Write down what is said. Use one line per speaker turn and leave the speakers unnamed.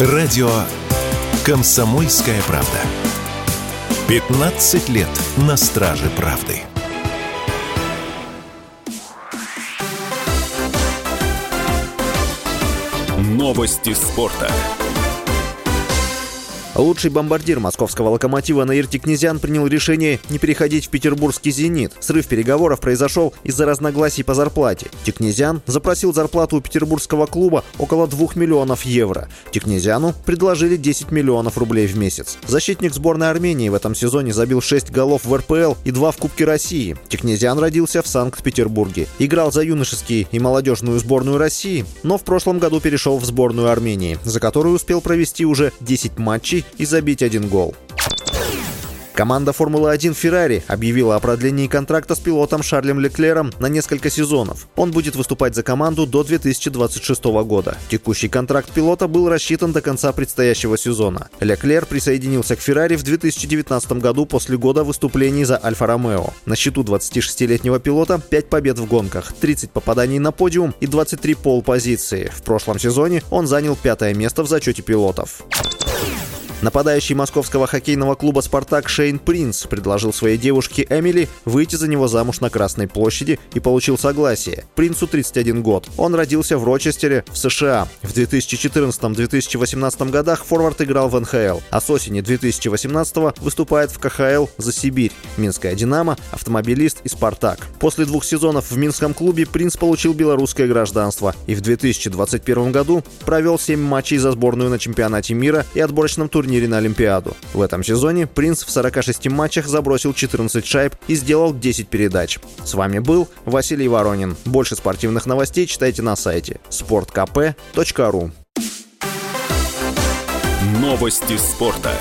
Радио «Комсомольская правда». 15 лет на страже правды. Новости спорта.
Лучший бомбардир московского «Локомотива» Наир Тикнезян принял решение не переходить в петербургский «Зенит». Срыв переговоров произошел из-за разногласий по зарплате. Тикнезян запросил зарплату у петербургского клуба около 2 миллионов евро. Тикнезяну предложили 10 миллионов рублей в месяц. Защитник сборной Армении в этом сезоне забил 6 голов в РПЛ и 2 в Кубке России. Тикнезян родился в Санкт-Петербурге. Играл за юношеские и молодежную сборную России, но в прошлом году перешел в сборную Армении, за которую успел провести уже 10 матчей и забить один гол. Команда Формулы-1 Ferrari объявила о продлении контракта с пилотом Шарлем Леклером на несколько сезонов. Он будет выступать за команду до 2026 года. Текущий контракт пилота был рассчитан до конца предстоящего сезона. Леклер присоединился к Ferrari в 2019 году после года выступлений за Альфа-Ромео. На счету 26-летнего пилота 5 побед в гонках, 30 попаданий на подиум и 23 пол-позиции. В прошлом сезоне он занял пятое место в зачете пилотов. Нападающий московского хоккейного клуба «Спартак» Шейн Принц предложил своей девушке Эмили выйти за него замуж на Красной площади и получил согласие. Принцу 31 год. Он родился в Рочестере, в США. В 2014-2018 годах форвард играл в НХЛ, а с осени 2018 выступает в КХЛ за Сибирь, Минская «Динамо», автомобилист и «Спартак». После двух сезонов в Минском клубе Принц получил белорусское гражданство и в 2021 году провел 7 матчей за сборную на чемпионате мира и отборочном турнире турнире на Олимпиаду. В этом сезоне Принц в 46 матчах забросил 14 шайб и сделал 10 передач. С вами был Василий Воронин. Больше спортивных новостей читайте на сайте sportkp.ru
Новости спорта.